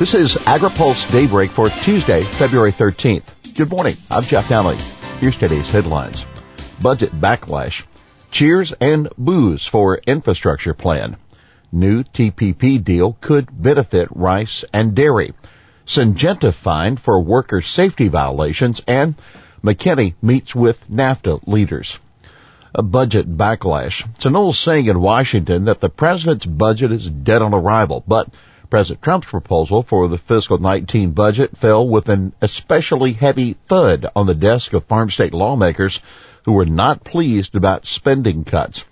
This is AgriPulse Daybreak for Tuesday, February 13th. Good morning. I'm Jeff Downey. Here's today's headlines. Budget backlash. Cheers and boos for infrastructure plan. New TPP deal could benefit rice and dairy. Syngenta fined for worker safety violations and McKinney meets with NAFTA leaders. A budget backlash. It's an old saying in Washington that the president's budget is dead on arrival, but President Trump's proposal for the fiscal 19 budget fell with an especially heavy thud on the desk of farm state lawmakers who were not pleased about spending cuts.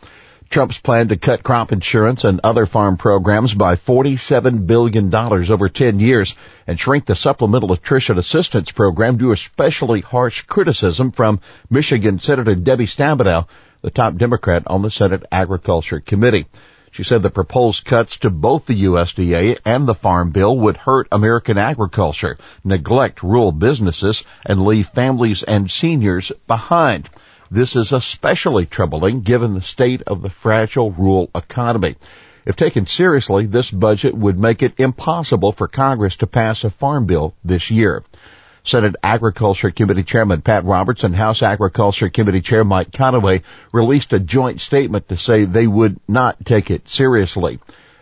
Trump's plan to cut crop insurance and other farm programs by $47 billion over 10 years and shrink the Supplemental Nutrition Assistance Program drew especially harsh criticism from Michigan Senator Debbie Stabenow, the top Democrat on the Senate Agriculture Committee. She said the proposed cuts to both the USDA and the Farm Bill would hurt American agriculture, neglect rural businesses, and leave families and seniors behind. This is especially troubling given the state of the fragile rural economy. If taken seriously, this budget would make it impossible for Congress to pass a farm bill this year. Senate Agriculture Committee Chairman Pat Roberts and House Agriculture Committee Chair Mike Conaway released a joint statement to say they would not take it seriously.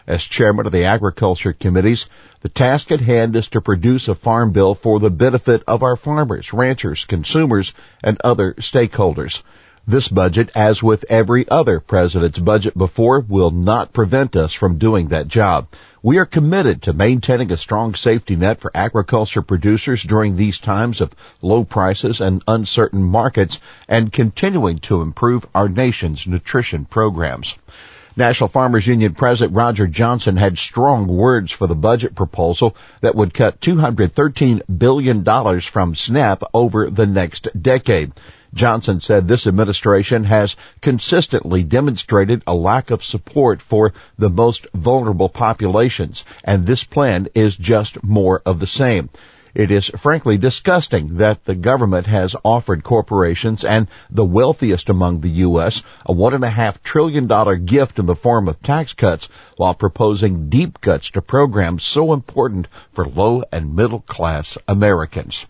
As chairman of the Agriculture Committees, the task at hand is to produce a farm bill for the benefit of our farmers, ranchers, consumers, and other stakeholders. This budget, as with every other president's budget before, will not prevent us from doing that job. We are committed to maintaining a strong safety net for agriculture producers during these times of low prices and uncertain markets and continuing to improve our nation's nutrition programs. National Farmers Union President Roger Johnson had strong words for the budget proposal that would cut $213 billion from SNAP over the next decade. Johnson said this administration has consistently demonstrated a lack of support for the most vulnerable populations, and this plan is just more of the same. It is frankly disgusting that the government has offered corporations and the wealthiest among the U.S. a one and a half trillion dollar gift in the form of tax cuts while proposing deep cuts to programs so important for low and middle class Americans.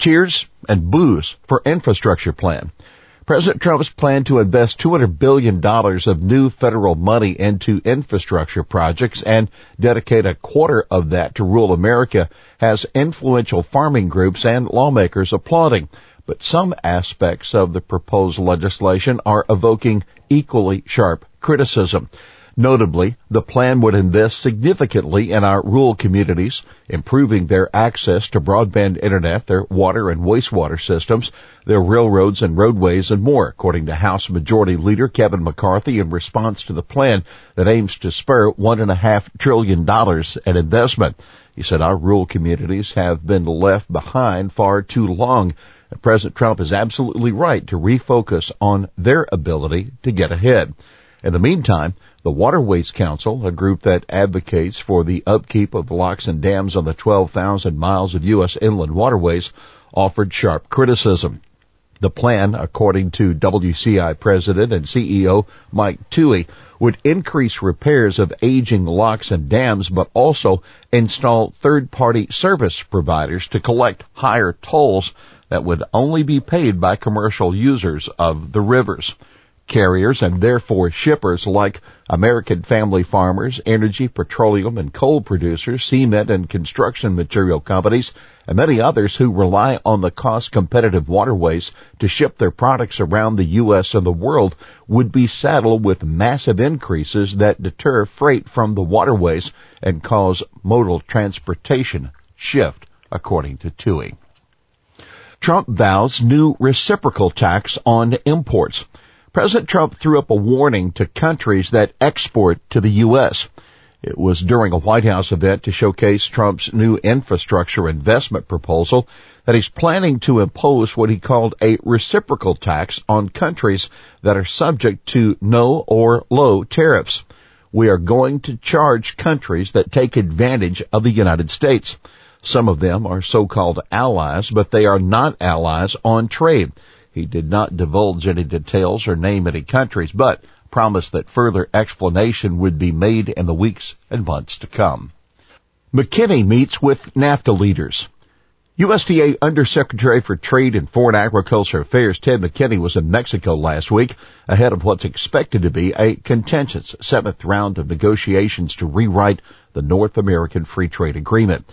Cheers and boos for infrastructure plan. President Trump's plan to invest $200 billion of new federal money into infrastructure projects and dedicate a quarter of that to rural America has influential farming groups and lawmakers applauding. But some aspects of the proposed legislation are evoking equally sharp criticism. Notably, the plan would invest significantly in our rural communities, improving their access to broadband internet, their water and wastewater systems, their railroads and roadways, and more, according to House Majority Leader Kevin McCarthy in response to the plan that aims to spur one and a half trillion dollars in investment. He said our rural communities have been left behind far too long. And President Trump is absolutely right to refocus on their ability to get ahead. In the meantime, the Waterways Council, a group that advocates for the upkeep of locks and dams on the 12,000 miles of U.S. inland waterways, offered sharp criticism. The plan, according to WCI President and CEO Mike Toohey, would increase repairs of aging locks and dams, but also install third-party service providers to collect higher tolls that would only be paid by commercial users of the rivers carriers and therefore shippers like American family farmers, energy, petroleum, and coal producers, cement and construction material companies, and many others who rely on the cost competitive waterways to ship their products around the U.S. and the world would be saddled with massive increases that deter freight from the waterways and cause modal transportation shift, according to Toohey. Trump vows new reciprocal tax on imports. President Trump threw up a warning to countries that export to the U.S. It was during a White House event to showcase Trump's new infrastructure investment proposal that he's planning to impose what he called a reciprocal tax on countries that are subject to no or low tariffs. We are going to charge countries that take advantage of the United States. Some of them are so-called allies, but they are not allies on trade. He did not divulge any details or name any countries, but promised that further explanation would be made in the weeks and months to come. McKinney meets with NAFTA leaders. USDA Undersecretary for Trade and Foreign Agriculture Affairs Ted McKinney was in Mexico last week ahead of what's expected to be a contentious seventh round of negotiations to rewrite the North American Free Trade Agreement.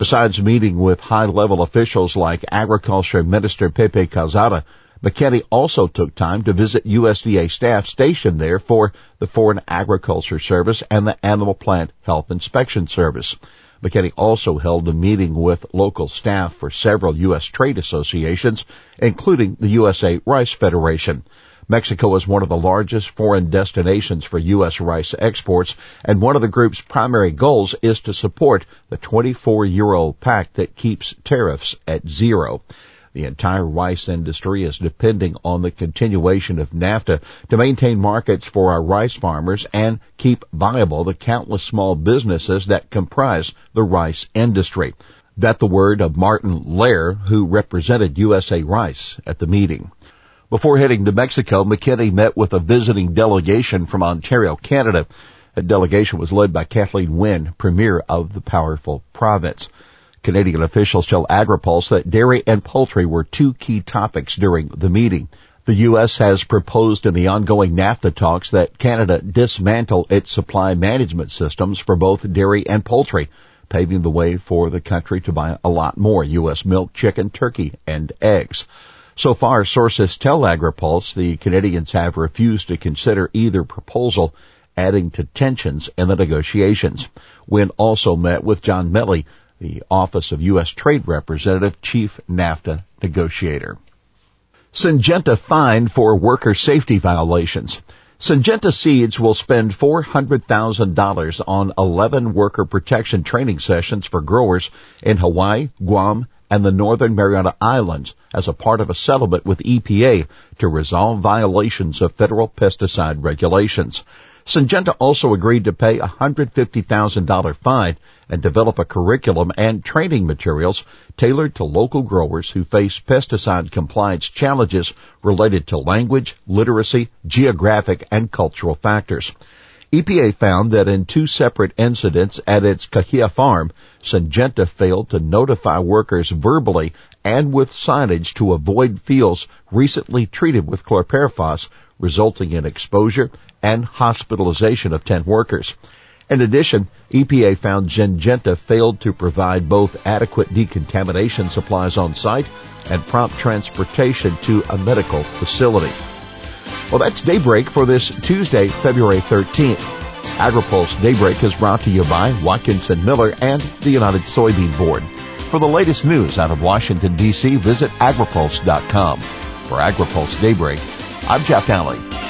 Besides meeting with high-level officials like Agriculture Minister Pepe Calzada, McKinney also took time to visit USDA staff stationed there for the Foreign Agriculture Service and the Animal Plant Health Inspection Service. McKinney also held a meeting with local staff for several U.S. trade associations, including the USA Rice Federation. Mexico is one of the largest foreign destinations for U.S. rice exports, and one of the group's primary goals is to support the 24-year-old pact that keeps tariffs at zero. The entire rice industry is depending on the continuation of NAFTA to maintain markets for our rice farmers and keep viable the countless small businesses that comprise the rice industry. That the word of Martin Lair, who represented USA Rice at the meeting. Before heading to Mexico, McKinney met with a visiting delegation from Ontario, Canada. That delegation was led by Kathleen Wynne, Premier of the powerful province. Canadian officials tell AgriPulse that dairy and poultry were two key topics during the meeting. The U.S. has proposed in the ongoing NAFTA talks that Canada dismantle its supply management systems for both dairy and poultry, paving the way for the country to buy a lot more U.S. milk, chicken, turkey, and eggs. So far, sources tell AgriPulse the Canadians have refused to consider either proposal, adding to tensions in the negotiations. Wynne also met with John Melle, the Office of U.S. Trade Representative, Chief NAFTA Negotiator. Syngenta fined for worker safety violations. Syngenta Seeds will spend $400,000 on 11 worker protection training sessions for growers in Hawaii, Guam, and the Northern Mariana Islands as a part of a settlement with EPA to resolve violations of federal pesticide regulations. Syngenta also agreed to pay a $150,000 fine and develop a curriculum and training materials tailored to local growers who face pesticide compliance challenges related to language, literacy, geographic, and cultural factors. EPA found that in two separate incidents at its Kekaha farm, Syngenta failed to notify workers verbally and with signage to avoid fields recently treated with chlorpyrifos, resulting in exposure and hospitalization of 10 workers. In addition, EPA found Syngenta failed to provide both adequate decontamination supplies on site and prompt transportation to a medical facility. Well, that's Daybreak for this Tuesday, February 13th. AgriPulse Daybreak is brought to you by Watkinson Miller and the United Soybean Board. For the latest news out of Washington, D.C., visit agripulse.com. For AgriPulse Daybreak, I'm Jeff Nalley.